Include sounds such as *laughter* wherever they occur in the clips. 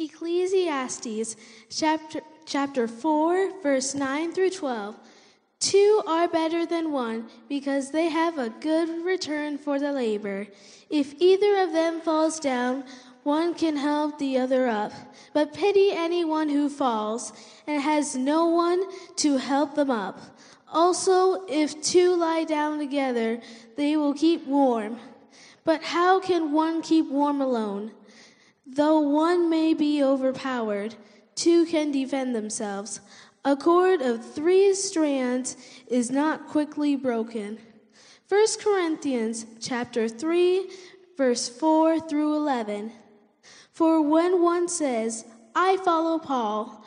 Ecclesiastes chapter, chapter 4, verse 9 through 12. Two are better than one because they have a good return for the labor. If either of them falls down, one can help the other up. But pity anyone who falls and has no one to help them up. Also, if two lie down together, they will keep warm. But how can one keep warm alone? Though one may be overpowered, two can defend themselves. A cord of three strands is not quickly broken. 1 Corinthians chapter 3 verse 4 through 11. For when one says, I follow Paul,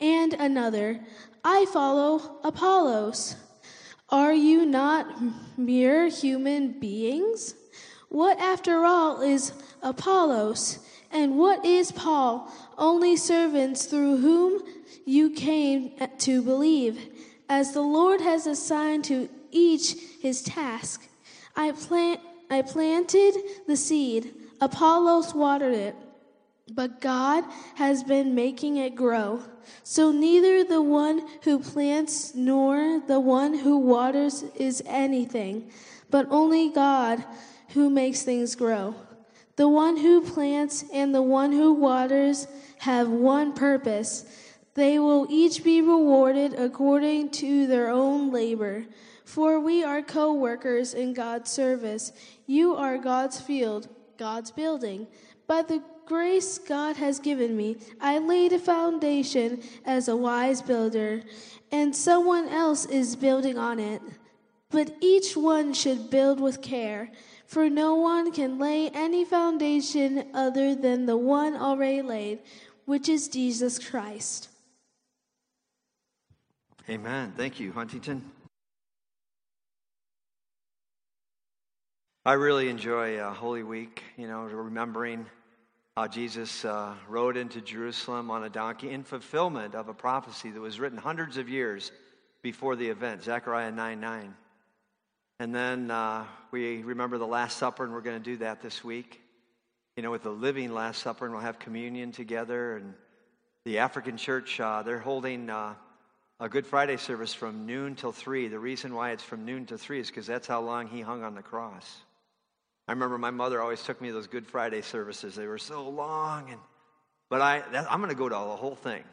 and another, I follow Apollos, are you not mere human beings? What after all is Apollos? And what is Paul? Only servants through whom you came to believe, as the Lord has assigned to each his task. I, plant, I planted the seed, Apollos watered it, but God has been making it grow. So neither the one who plants nor the one who waters is anything, but only God who makes things grow. The one who plants and the one who waters have one purpose. They will each be rewarded according to their own labor. For we are co workers in God's service. You are God's field, God's building. By the grace God has given me, I laid a foundation as a wise builder, and someone else is building on it. But each one should build with care. For no one can lay any foundation other than the one already laid, which is Jesus Christ. Amen. Thank you, Huntington. I really enjoy uh, Holy Week, you know, remembering how Jesus uh, rode into Jerusalem on a donkey in fulfillment of a prophecy that was written hundreds of years before the event, Zechariah 9 9. And then uh, we remember the Last Supper, and we're going to do that this week. You know, with the living Last Supper, and we'll have communion together. And the African church, uh, they're holding uh, a Good Friday service from noon till 3. The reason why it's from noon to 3 is because that's how long he hung on the cross. I remember my mother always took me to those Good Friday services. They were so long. and But I, that, I'm going to go to the whole thing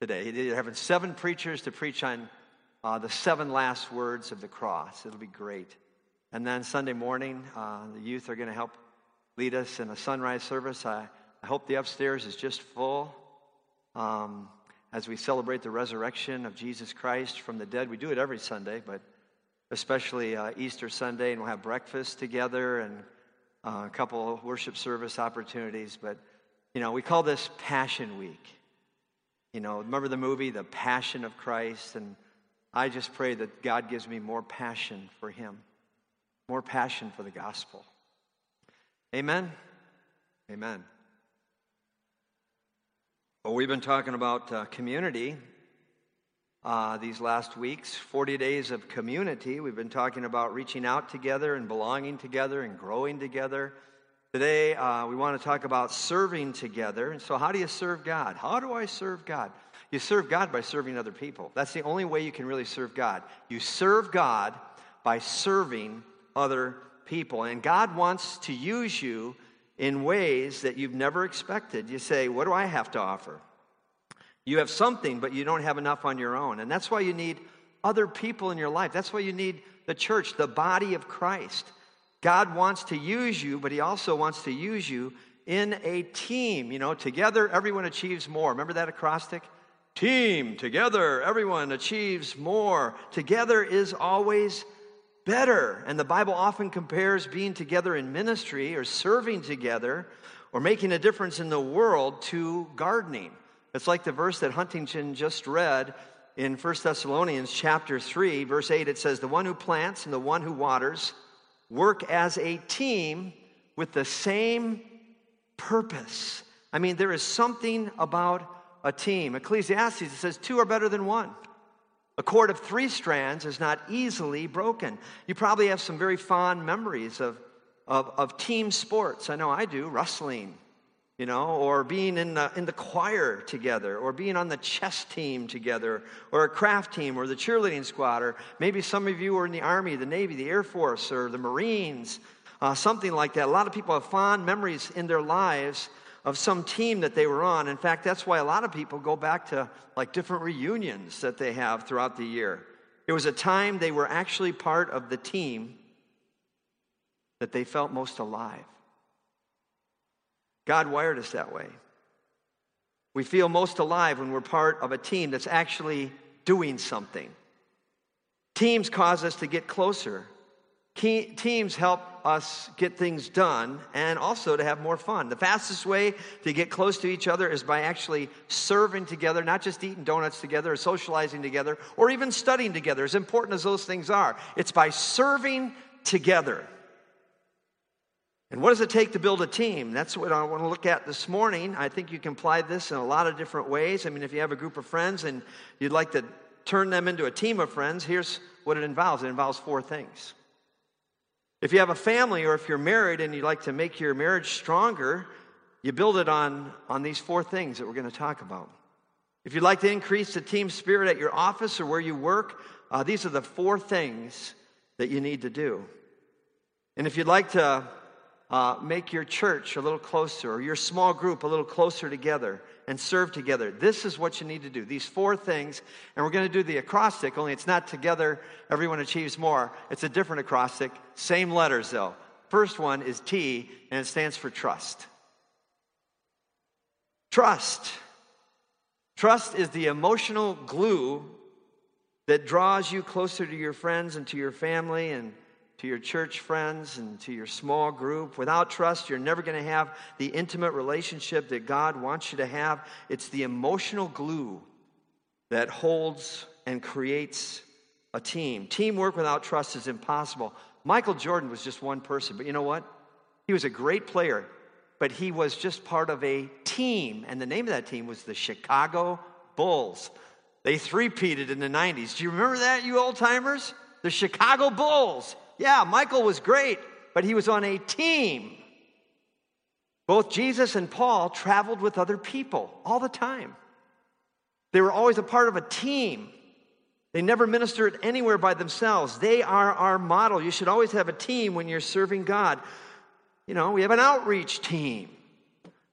today. They're having seven preachers to preach on uh, the seven last words of the cross. It'll be great. And then Sunday morning, uh, the youth are going to help lead us in a sunrise service. I, I hope the upstairs is just full um, as we celebrate the resurrection of Jesus Christ from the dead. We do it every Sunday, but especially uh, Easter Sunday, and we'll have breakfast together and uh, a couple worship service opportunities. But, you know, we call this Passion Week. You know, remember the movie, The Passion of Christ? And I just pray that God gives me more passion for Him, more passion for the gospel. Amen? Amen. Well, we've been talking about uh, community uh, these last weeks 40 days of community. We've been talking about reaching out together and belonging together and growing together. Today, uh, we want to talk about serving together. And so, how do you serve God? How do I serve God? You serve God by serving other people. That's the only way you can really serve God. You serve God by serving other people. And God wants to use you in ways that you've never expected. You say, What do I have to offer? You have something, but you don't have enough on your own. And that's why you need other people in your life. That's why you need the church, the body of Christ. God wants to use you, but He also wants to use you in a team. You know, together everyone achieves more. Remember that acrostic? Team, together, everyone achieves more. Together is always better. And the Bible often compares being together in ministry or serving together or making a difference in the world to gardening. It's like the verse that Huntington just read in 1 Thessalonians chapter 3, verse 8. It says, The one who plants and the one who waters work as a team with the same purpose. I mean, there is something about a team. Ecclesiastes, says, two are better than one. A cord of three strands is not easily broken. You probably have some very fond memories of, of, of team sports. I know I do. Wrestling, you know, or being in the, in the choir together, or being on the chess team together, or a craft team, or the cheerleading squad, or maybe some of you were in the Army, the Navy, the Air Force, or the Marines, uh, something like that. A lot of people have fond memories in their lives of some team that they were on. In fact, that's why a lot of people go back to like different reunions that they have throughout the year. It was a time they were actually part of the team that they felt most alive. God wired us that way. We feel most alive when we're part of a team that's actually doing something. Teams cause us to get closer. Teams help us get things done and also to have more fun. The fastest way to get close to each other is by actually serving together, not just eating donuts together or socializing together or even studying together, as important as those things are. It's by serving together. And what does it take to build a team? That's what I want to look at this morning. I think you can apply this in a lot of different ways. I mean, if you have a group of friends and you'd like to turn them into a team of friends, here's what it involves it involves four things. If you have a family or if you're married and you'd like to make your marriage stronger, you build it on, on these four things that we're going to talk about. If you'd like to increase the team spirit at your office or where you work, uh, these are the four things that you need to do. And if you'd like to uh, make your church a little closer or your small group a little closer together and serve together. This is what you need to do. These four things. And we're going to do the acrostic, only it's not together, everyone achieves more. It's a different acrostic. Same letters, though. First one is T, and it stands for trust. Trust. Trust is the emotional glue that draws you closer to your friends and to your family and to your church friends and to your small group. Without trust, you're never going to have the intimate relationship that God wants you to have. It's the emotional glue that holds and creates a team. Teamwork without trust is impossible. Michael Jordan was just one person, but you know what? He was a great player, but he was just part of a team, and the name of that team was the Chicago Bulls. They three-peated in the 90s. Do you remember that, you old timers? The Chicago Bulls. Yeah, Michael was great, but he was on a team. Both Jesus and Paul traveled with other people all the time. They were always a part of a team. They never ministered anywhere by themselves. They are our model. You should always have a team when you're serving God. You know, we have an outreach team,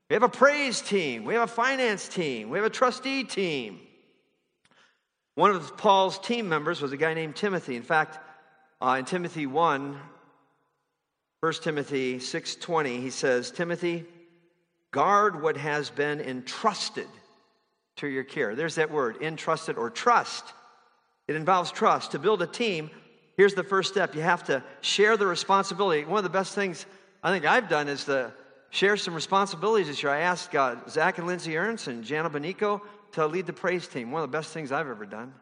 we have a praise team, we have a finance team, we have a trustee team. One of Paul's team members was a guy named Timothy. In fact, uh, in Timothy 1, 1 Timothy 6:20, he says, "Timothy, guard what has been entrusted to your care." There's that word, entrusted or trust. It involves trust. To build a team, here's the first step. You have to share the responsibility. One of the best things I think I've done is to share some responsibilities this year. I asked God, Zach and Lindsay Ernst and Jana Bonico to lead the praise team. One of the best things I've ever done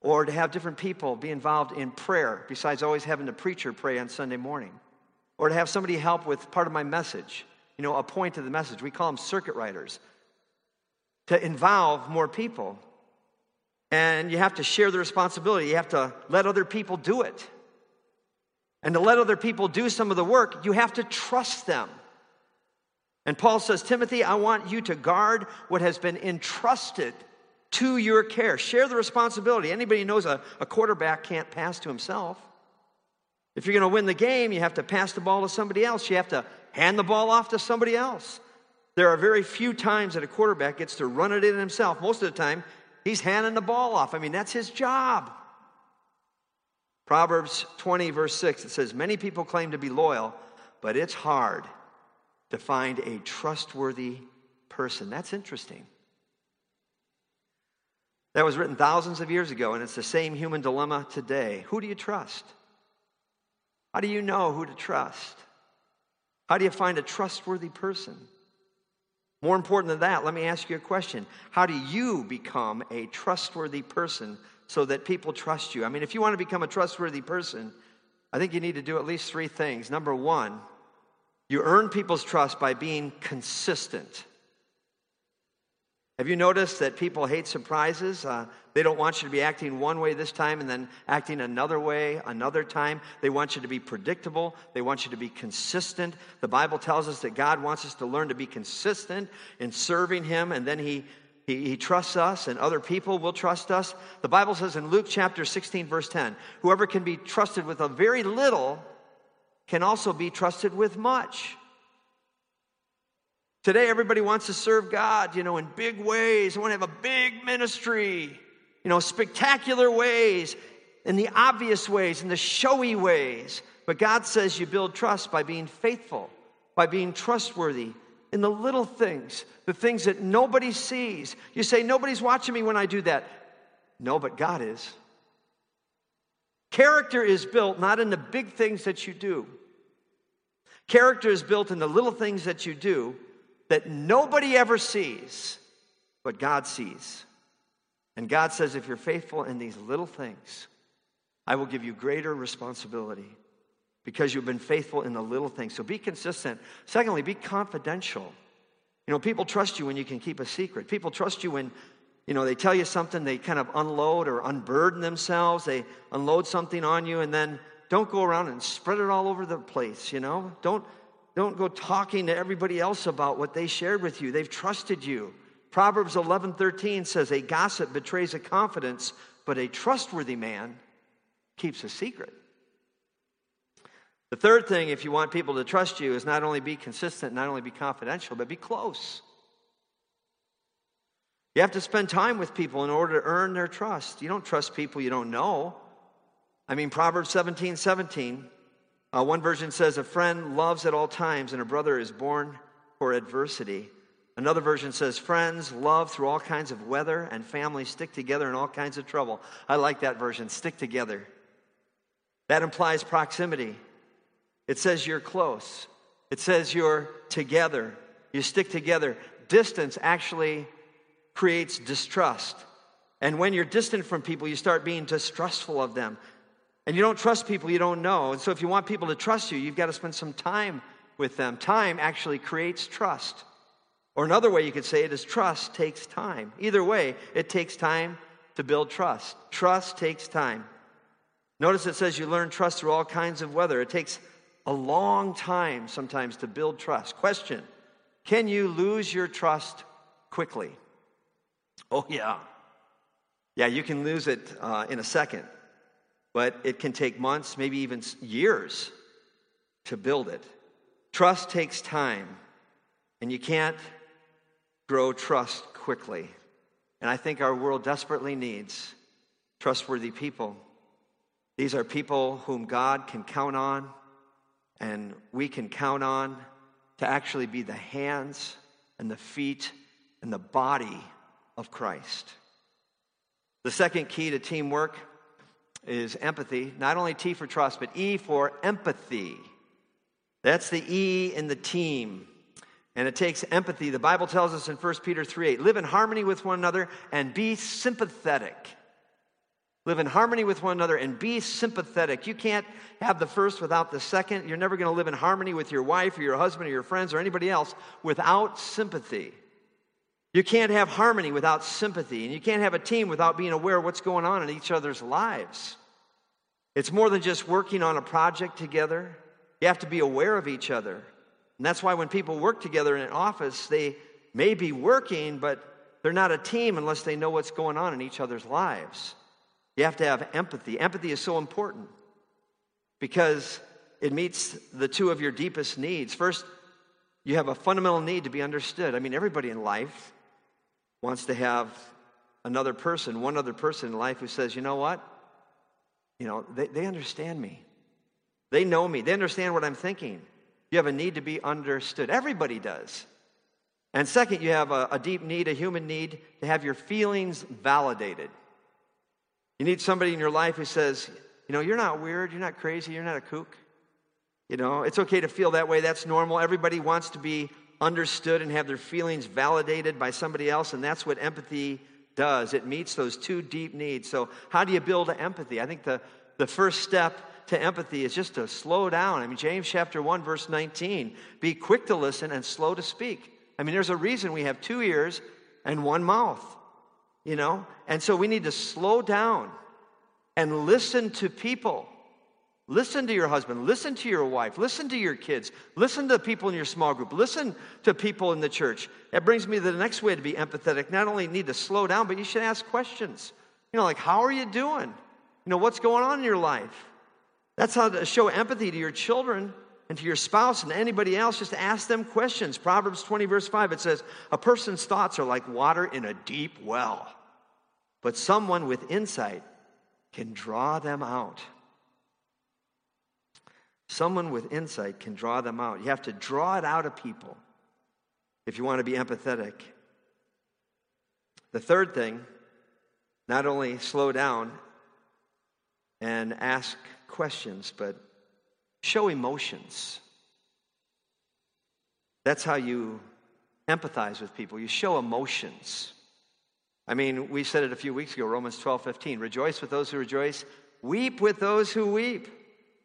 or to have different people be involved in prayer besides always having the preacher pray on Sunday morning, or to have somebody help with part of my message, you know, a point of the message. We call them circuit riders. To involve more people. And you have to share the responsibility, you have to let other people do it. And to let other people do some of the work, you have to trust them. And Paul says, Timothy, I want you to guard what has been entrusted to your care. Share the responsibility. Anybody knows a, a quarterback can't pass to himself. If you're going to win the game, you have to pass the ball to somebody else. You have to hand the ball off to somebody else. There are very few times that a quarterback gets to run it in himself. Most of the time, he's handing the ball off. I mean, that's his job. Proverbs 20, verse 6, it says, Many people claim to be loyal, but it's hard to find a trustworthy person. That's interesting. That was written thousands of years ago, and it's the same human dilemma today. Who do you trust? How do you know who to trust? How do you find a trustworthy person? More important than that, let me ask you a question. How do you become a trustworthy person so that people trust you? I mean, if you want to become a trustworthy person, I think you need to do at least three things. Number one, you earn people's trust by being consistent. Have you noticed that people hate surprises? Uh, they don't want you to be acting one way this time and then acting another way another time. They want you to be predictable. They want you to be consistent. The Bible tells us that God wants us to learn to be consistent in serving Him, and then He, he, he trusts us, and other people will trust us. The Bible says in Luke chapter 16, verse 10 whoever can be trusted with a very little can also be trusted with much. Today, everybody wants to serve God, you know, in big ways. They want to have a big ministry, you know, spectacular ways, in the obvious ways, in the showy ways. But God says you build trust by being faithful, by being trustworthy in the little things, the things that nobody sees. You say, nobody's watching me when I do that. No, but God is. Character is built not in the big things that you do. Character is built in the little things that you do that nobody ever sees, but God sees. And God says, if you're faithful in these little things, I will give you greater responsibility because you've been faithful in the little things. So be consistent. Secondly, be confidential. You know, people trust you when you can keep a secret. People trust you when, you know, they tell you something, they kind of unload or unburden themselves, they unload something on you, and then don't go around and spread it all over the place, you know? Don't don't go talking to everybody else about what they shared with you. They've trusted you. Proverbs 11:13 says a gossip betrays a confidence, but a trustworthy man keeps a secret. The third thing if you want people to trust you is not only be consistent, not only be confidential, but be close. You have to spend time with people in order to earn their trust. You don't trust people you don't know. I mean, Proverbs 17 17 uh, one version says, A friend loves at all times, and a brother is born for adversity. Another version says, Friends love through all kinds of weather, and families stick together in all kinds of trouble. I like that version, stick together. That implies proximity. It says you're close, it says you're together, you stick together. Distance actually creates distrust. And when you're distant from people, you start being distrustful of them. And you don't trust people you don't know. And so, if you want people to trust you, you've got to spend some time with them. Time actually creates trust. Or another way you could say it is trust takes time. Either way, it takes time to build trust. Trust takes time. Notice it says you learn trust through all kinds of weather. It takes a long time sometimes to build trust. Question Can you lose your trust quickly? Oh, yeah. Yeah, you can lose it uh, in a second but it can take months, maybe even years to build it. Trust takes time, and you can't grow trust quickly. And I think our world desperately needs trustworthy people. These are people whom God can count on, and we can count on to actually be the hands and the feet and the body of Christ. The second key to teamwork is empathy. Not only T for trust, but E for empathy. That's the E in the team. And it takes empathy. The Bible tells us in 1 Peter 3 8, live in harmony with one another and be sympathetic. Live in harmony with one another and be sympathetic. You can't have the first without the second. You're never going to live in harmony with your wife or your husband or your friends or anybody else without sympathy. You can't have harmony without sympathy, and you can't have a team without being aware of what's going on in each other's lives. It's more than just working on a project together. You have to be aware of each other. And that's why when people work together in an office, they may be working, but they're not a team unless they know what's going on in each other's lives. You have to have empathy. Empathy is so important because it meets the two of your deepest needs. First, you have a fundamental need to be understood. I mean, everybody in life wants to have another person, one other person in life who says, you know what? You know, they, they understand me. They know me. They understand what I'm thinking. You have a need to be understood. Everybody does. And second, you have a, a deep need, a human need, to have your feelings validated. You need somebody in your life who says, you know, you're not weird, you're not crazy, you're not a kook. You know, it's okay to feel that way. That's normal. Everybody wants to be understood and have their feelings validated by somebody else, and that's what empathy does. It meets those two deep needs. So, how do you build empathy? I think the, the first step to empathy is just to slow down. I mean, James chapter 1, verse 19 be quick to listen and slow to speak. I mean, there's a reason we have two ears and one mouth, you know? And so we need to slow down and listen to people. Listen to your husband, listen to your wife, listen to your kids, listen to the people in your small group, listen to people in the church. That brings me to the next way to be empathetic. Not only need to slow down, but you should ask questions. You know, like, how are you doing? You know, what's going on in your life? That's how to show empathy to your children and to your spouse and anybody else. Just ask them questions. Proverbs 20, verse 5, it says, A person's thoughts are like water in a deep well, but someone with insight can draw them out. Someone with insight can draw them out. You have to draw it out of people if you want to be empathetic. The third thing, not only slow down and ask questions, but show emotions. That's how you empathize with people. You show emotions. I mean, we said it a few weeks ago, Romans 12, 15. Rejoice with those who rejoice, weep with those who weep.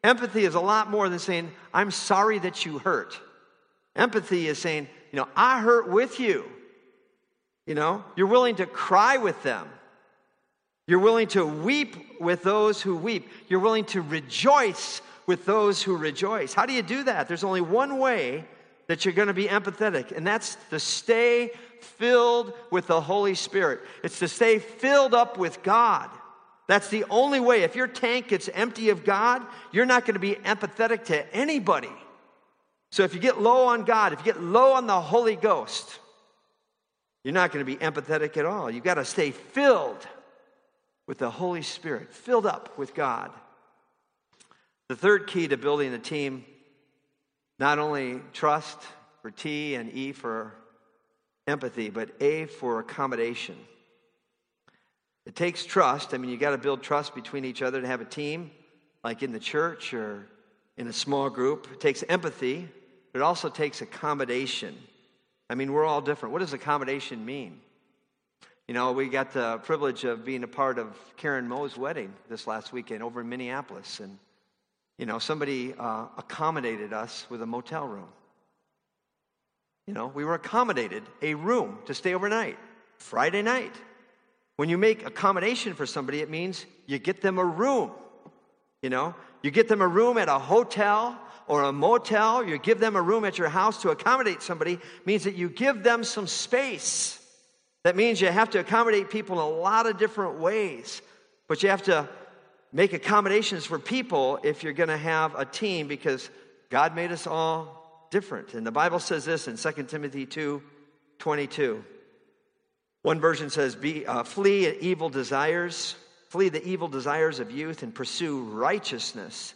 Empathy is a lot more than saying, I'm sorry that you hurt. Empathy is saying, you know, I hurt with you. You know, you're willing to cry with them. You're willing to weep with those who weep. You're willing to rejoice with those who rejoice. How do you do that? There's only one way that you're going to be empathetic, and that's to stay filled with the Holy Spirit. It's to stay filled up with God. That's the only way. If your tank gets empty of God, you're not going to be empathetic to anybody. So if you get low on God, if you get low on the Holy Ghost, you're not going to be empathetic at all. You've got to stay filled with the Holy Spirit, filled up with God. The third key to building a team, not only trust for T and E for empathy, but A for accommodation. It takes trust. I mean, you got to build trust between each other to have a team, like in the church or in a small group. It takes empathy, but it also takes accommodation. I mean, we're all different. What does accommodation mean? You know, we got the privilege of being a part of Karen Moe's wedding this last weekend over in Minneapolis. And, you know, somebody uh, accommodated us with a motel room. You know, we were accommodated a room to stay overnight, Friday night. When you make accommodation for somebody, it means you get them a room. You know, you get them a room at a hotel or a motel, you give them a room at your house to accommodate somebody, means that you give them some space. That means you have to accommodate people in a lot of different ways. But you have to make accommodations for people if you're going to have a team because God made us all different. And the Bible says this in 2 Timothy 2 22. One version says, Be, uh, Flee evil desires, flee the evil desires of youth, and pursue righteousness,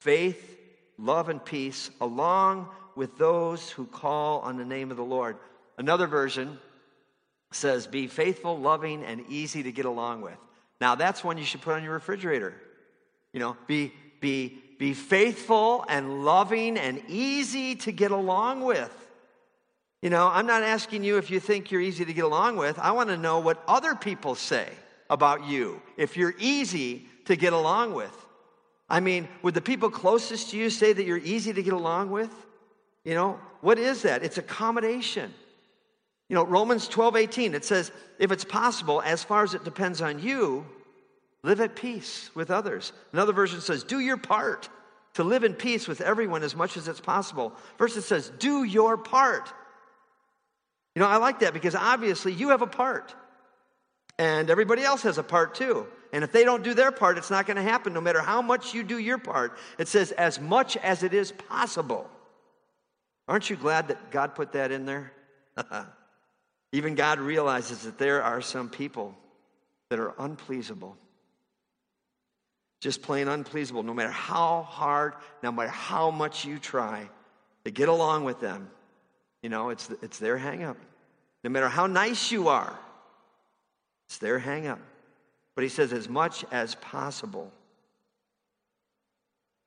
faith, love, and peace, along with those who call on the name of the Lord. Another version says, Be faithful, loving, and easy to get along with. Now, that's one you should put on your refrigerator. You know, be, be, be faithful and loving and easy to get along with. You know, I'm not asking you if you think you're easy to get along with. I want to know what other people say about you if you're easy to get along with. I mean, would the people closest to you say that you're easy to get along with? You know, what is that? It's accommodation. You know, Romans 12, 18, it says, if it's possible, as far as it depends on you, live at peace with others. Another version says, do your part to live in peace with everyone as much as it's possible. Verse it says, do your part. You know, I like that because obviously you have a part. And everybody else has a part too. And if they don't do their part, it's not going to happen no matter how much you do your part. It says, as much as it is possible. Aren't you glad that God put that in there? *laughs* Even God realizes that there are some people that are unpleasable. Just plain unpleasable, no matter how hard, no matter how much you try to get along with them. You know, it's, it's their hang up. No matter how nice you are, it's their hang up. But he says, as much as possible,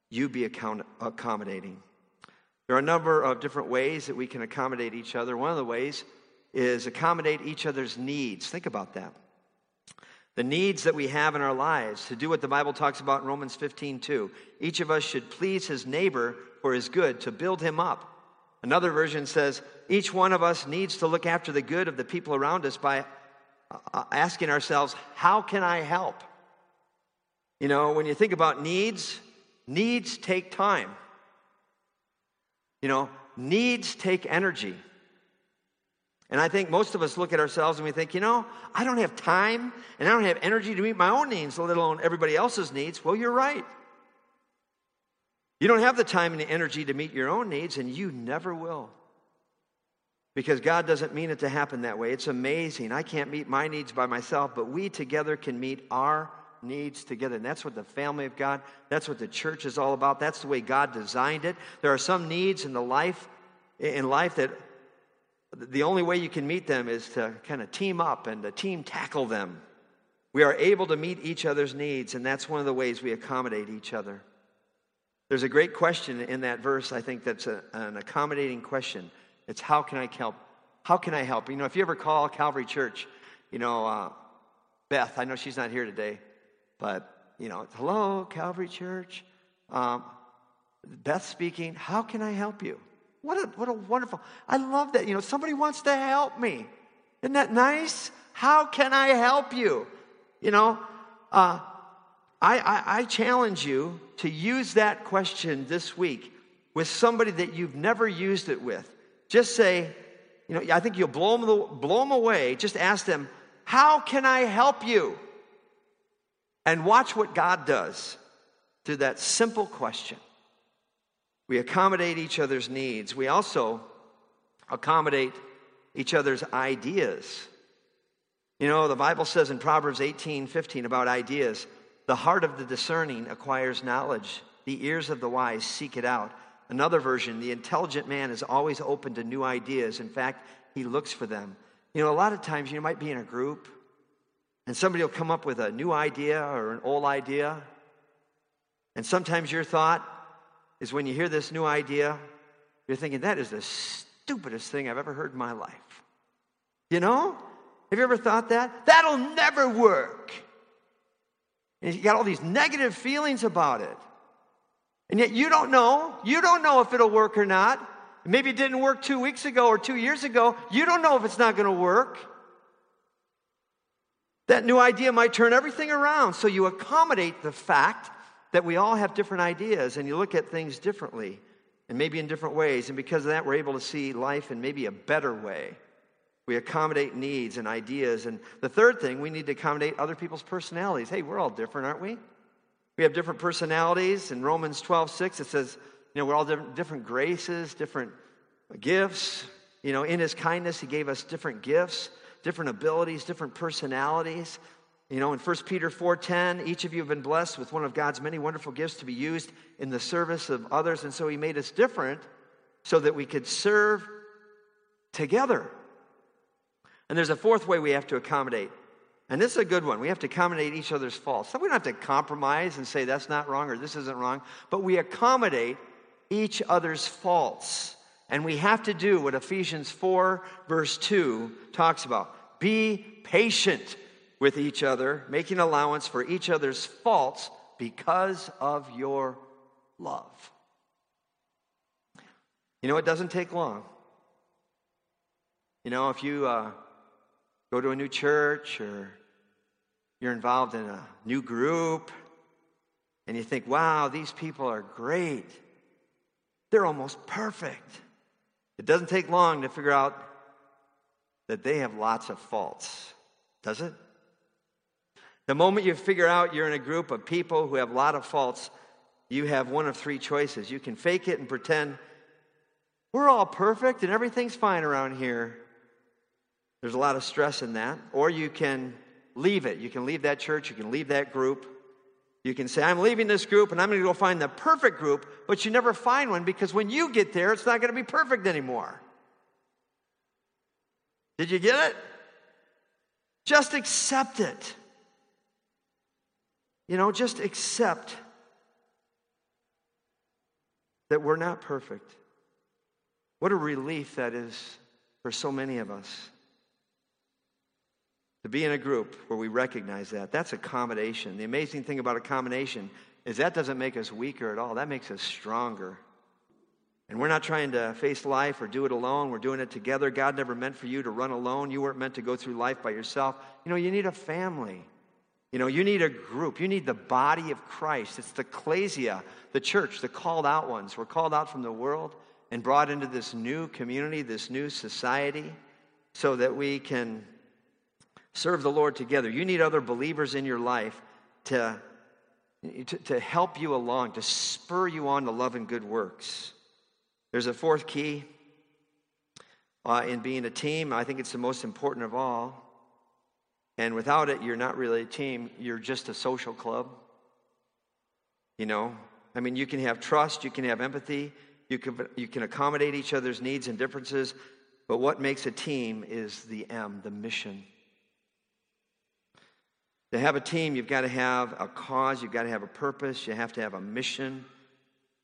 you be account- accommodating. There are a number of different ways that we can accommodate each other. One of the ways is accommodate each other's needs. Think about that. The needs that we have in our lives to do what the Bible talks about in Romans 15, 2. Each of us should please his neighbor for his good, to build him up. Another version says, each one of us needs to look after the good of the people around us by uh, asking ourselves, how can I help? You know, when you think about needs, needs take time. You know, needs take energy. And I think most of us look at ourselves and we think, you know, I don't have time and I don't have energy to meet my own needs, let alone everybody else's needs. Well, you're right. You don't have the time and the energy to meet your own needs, and you never will. Because God doesn't mean it to happen that way. It's amazing. I can't meet my needs by myself, but we together can meet our needs together. And that's what the family of God, that's what the church is all about. That's the way God designed it. There are some needs in the life in life that the only way you can meet them is to kind of team up and to team tackle them. We are able to meet each other's needs, and that's one of the ways we accommodate each other. There's a great question in that verse, I think that's a, an accommodating question. It's how can I help? How can I help? You know, if you ever call Calvary Church, you know, uh, Beth, I know she's not here today, but, you know, hello, Calvary Church. Um, Beth speaking, how can I help you? What a, what a wonderful, I love that. You know, somebody wants to help me. Isn't that nice? How can I help you? You know, uh, I, I, I challenge you to use that question this week with somebody that you've never used it with. Just say, you know, I think you'll blow them, blow them away. Just ask them, How can I help you? And watch what God does through that simple question. We accommodate each other's needs. We also accommodate each other's ideas. You know, the Bible says in Proverbs 18 15 about ideas the heart of the discerning acquires knowledge, the ears of the wise seek it out. Another version, the intelligent man is always open to new ideas. In fact, he looks for them. You know, a lot of times you might be in a group and somebody will come up with a new idea or an old idea. And sometimes your thought is when you hear this new idea, you're thinking, that is the stupidest thing I've ever heard in my life. You know? Have you ever thought that? That'll never work. And you got all these negative feelings about it. And yet you don't know. You don't know if it'll work or not. Maybe it didn't work two weeks ago or two years ago. You don't know if it's not going to work. That new idea might turn everything around. So you accommodate the fact that we all have different ideas and you look at things differently and maybe in different ways. And because of that, we're able to see life in maybe a better way. We accommodate needs and ideas. And the third thing, we need to accommodate other people's personalities. Hey, we're all different, aren't we? We have different personalities. In Romans 12, 6, it says, you know, we're all different, different graces, different gifts. You know, in his kindness, he gave us different gifts different abilities, different personalities. You know, in 1 Peter 4:10, each of you have been blessed with one of God's many wonderful gifts to be used in the service of others, and so he made us different so that we could serve together. And there's a fourth way we have to accommodate. And this is a good one. We have to accommodate each other's faults. So we don't have to compromise and say that's not wrong or this isn't wrong, but we accommodate each other's faults. And we have to do what Ephesians 4, verse 2 talks about be patient with each other, making allowance for each other's faults because of your love. You know, it doesn't take long. You know, if you uh, go to a new church or you're involved in a new group and you think, wow, these people are great, they're almost perfect. It doesn't take long to figure out that they have lots of faults, does it? The moment you figure out you're in a group of people who have a lot of faults, you have one of three choices. You can fake it and pretend we're all perfect and everything's fine around here. There's a lot of stress in that. Or you can leave it. You can leave that church, you can leave that group, you can say, I'm leaving this group and I'm going to go find the perfect group, but you never find one because when you get there, it's not going to be perfect anymore. Did you get it? Just accept it. You know, just accept that we're not perfect. What a relief that is for so many of us. To be in a group where we recognize that, that's accommodation. The amazing thing about accommodation is that doesn't make us weaker at all, that makes us stronger. And we're not trying to face life or do it alone. We're doing it together. God never meant for you to run alone. You weren't meant to go through life by yourself. You know, you need a family. You know, you need a group. You need the body of Christ. It's the ecclesia, the church, the called out ones. We're called out from the world and brought into this new community, this new society, so that we can serve the Lord together. You need other believers in your life to, to, to help you along, to spur you on to love and good works. There's a fourth key uh, in being a team. I think it's the most important of all. And without it, you're not really a team, you're just a social club. You know, I mean, you can have trust, you can have empathy, you can, you can accommodate each other's needs and differences, but what makes a team is the M, the mission. To have a team, you've got to have a cause, you've got to have a purpose, you have to have a mission.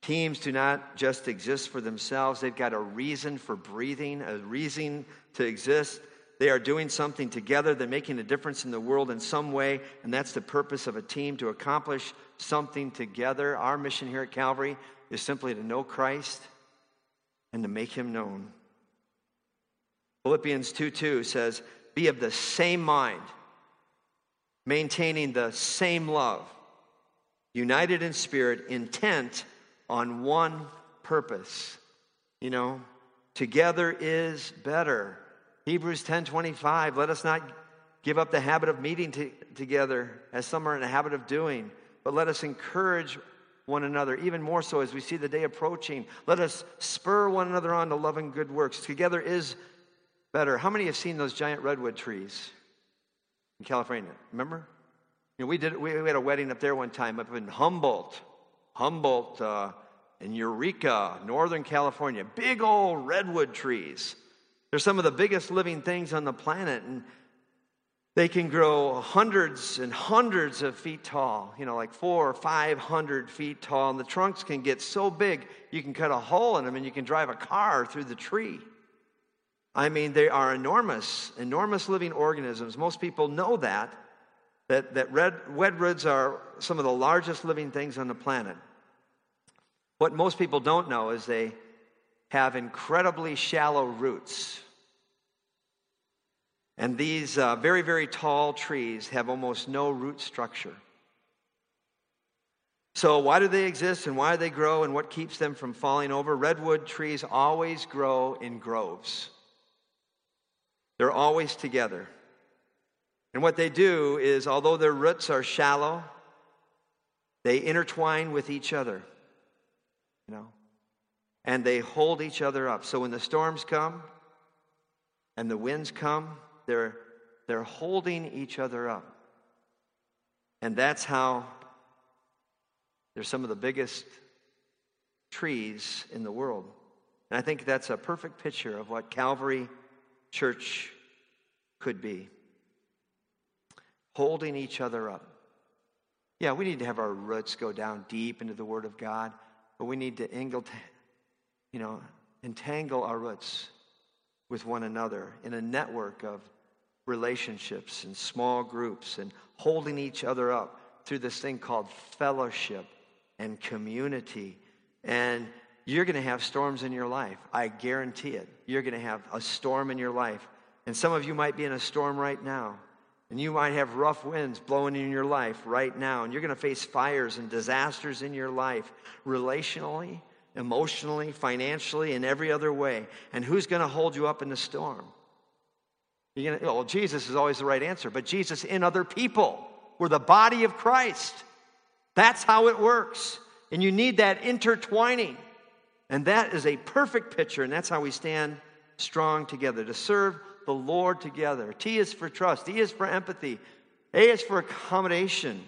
Teams do not just exist for themselves, they've got a reason for breathing, a reason to exist. They are doing something together, they're making a difference in the world in some way, and that's the purpose of a team to accomplish something together. Our mission here at Calvary is simply to know Christ and to make him known. Philippians 2 2 says, Be of the same mind, maintaining the same love, united in spirit, intent on one purpose. You know, together is better. Hebrews 10:25, let us not give up the habit of meeting to, together as some are in the habit of doing, but let us encourage one another, even more so as we see the day approaching. Let us spur one another on to love and good works. Together is better. How many have seen those giant redwood trees in California? Remember? You know, we did. We, we had a wedding up there one time up in Humboldt, Humboldt, uh, in Eureka, Northern California. Big old redwood trees. They're some of the biggest living things on the planet, and they can grow hundreds and hundreds of feet tall, you know, like four or five hundred feet tall. And the trunks can get so big, you can cut a hole in them and you can drive a car through the tree. I mean, they are enormous, enormous living organisms. Most people know that, that, that red, redwoods are some of the largest living things on the planet. What most people don't know is they have incredibly shallow roots. And these uh, very, very tall trees have almost no root structure. So, why do they exist and why do they grow and what keeps them from falling over? Redwood trees always grow in groves, they're always together. And what they do is, although their roots are shallow, they intertwine with each other, you know, and they hold each other up. So when the storms come and the winds come, they're, they're holding each other up. And that's how they're some of the biggest trees in the world. And I think that's a perfect picture of what Calvary Church could be holding each other up. Yeah, we need to have our roots go down deep into the Word of God, but we need to engle, you know, entangle our roots with one another in a network of relationships and small groups and holding each other up through this thing called fellowship and community. And you're going to have storms in your life. I guarantee it. You're going to have a storm in your life. And some of you might be in a storm right now. And you might have rough winds blowing in your life right now. And you're going to face fires and disasters in your life, relationally, emotionally, financially, in every other way. And who's going to hold you up in the storm? You're gonna, well, Jesus is always the right answer, but Jesus in other people. We're the body of Christ. That's how it works. And you need that intertwining. And that is a perfect picture, and that's how we stand strong together to serve the Lord together. T is for trust, E is for empathy, A is for accommodation,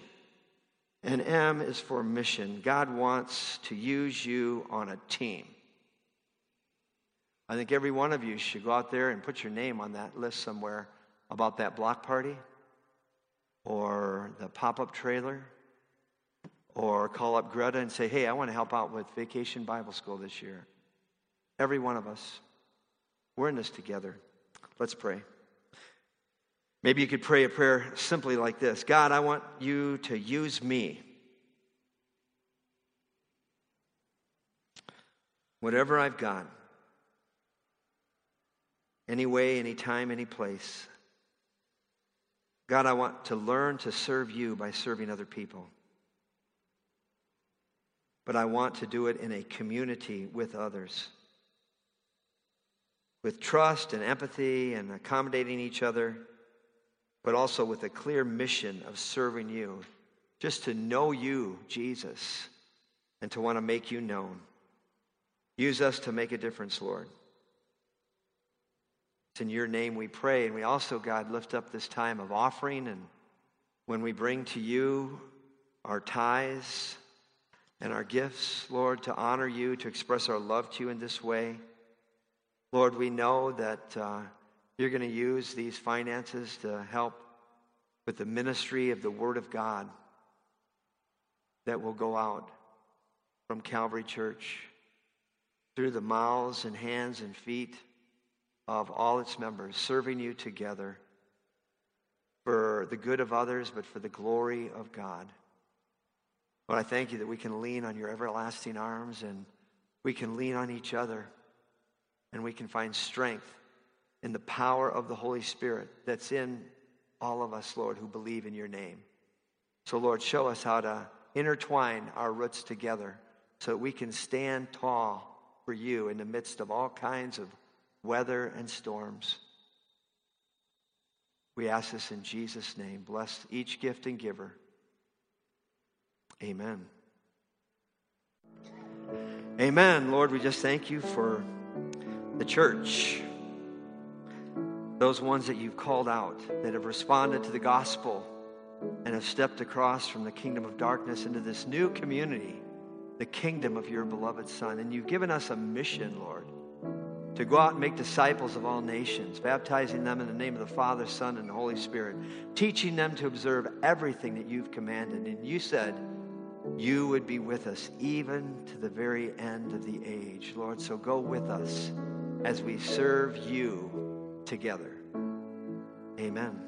and M is for mission. God wants to use you on a team. I think every one of you should go out there and put your name on that list somewhere about that block party or the pop up trailer or call up Greta and say, hey, I want to help out with Vacation Bible School this year. Every one of us. We're in this together. Let's pray. Maybe you could pray a prayer simply like this God, I want you to use me whatever I've got, any way, any time, any place. God, I want to learn to serve you by serving other people. But I want to do it in a community with others. With trust and empathy and accommodating each other, but also with a clear mission of serving you. Just to know you, Jesus, and to want to make you known. Use us to make a difference, Lord. It's in your name we pray. And we also, God, lift up this time of offering. And when we bring to you our tithes and our gifts, Lord, to honor you, to express our love to you in this way, Lord, we know that uh, you're going to use these finances to help with the ministry of the Word of God that will go out from Calvary Church through the mouths and hands and feet of all its members, serving you together for the good of others, but for the glory of God. Lord, I thank you that we can lean on your everlasting arms and we can lean on each other and we can find strength in the power of the Holy Spirit that's in all of us, Lord, who believe in your name. So, Lord, show us how to intertwine our roots together so that we can stand tall for you in the midst of all kinds of weather, and storms. We ask this in Jesus' name. Bless each gift and giver. Amen. Amen. Lord, we just thank you for the church, those ones that you've called out that have responded to the gospel and have stepped across from the kingdom of darkness into this new community, the kingdom of your beloved Son. And you've given us a mission, Lord to go out and make disciples of all nations, baptizing them in the name of the Father, Son, and the Holy Spirit, teaching them to observe everything that you've commanded. And you said you would be with us even to the very end of the age, Lord. So go with us as we serve you together. Amen.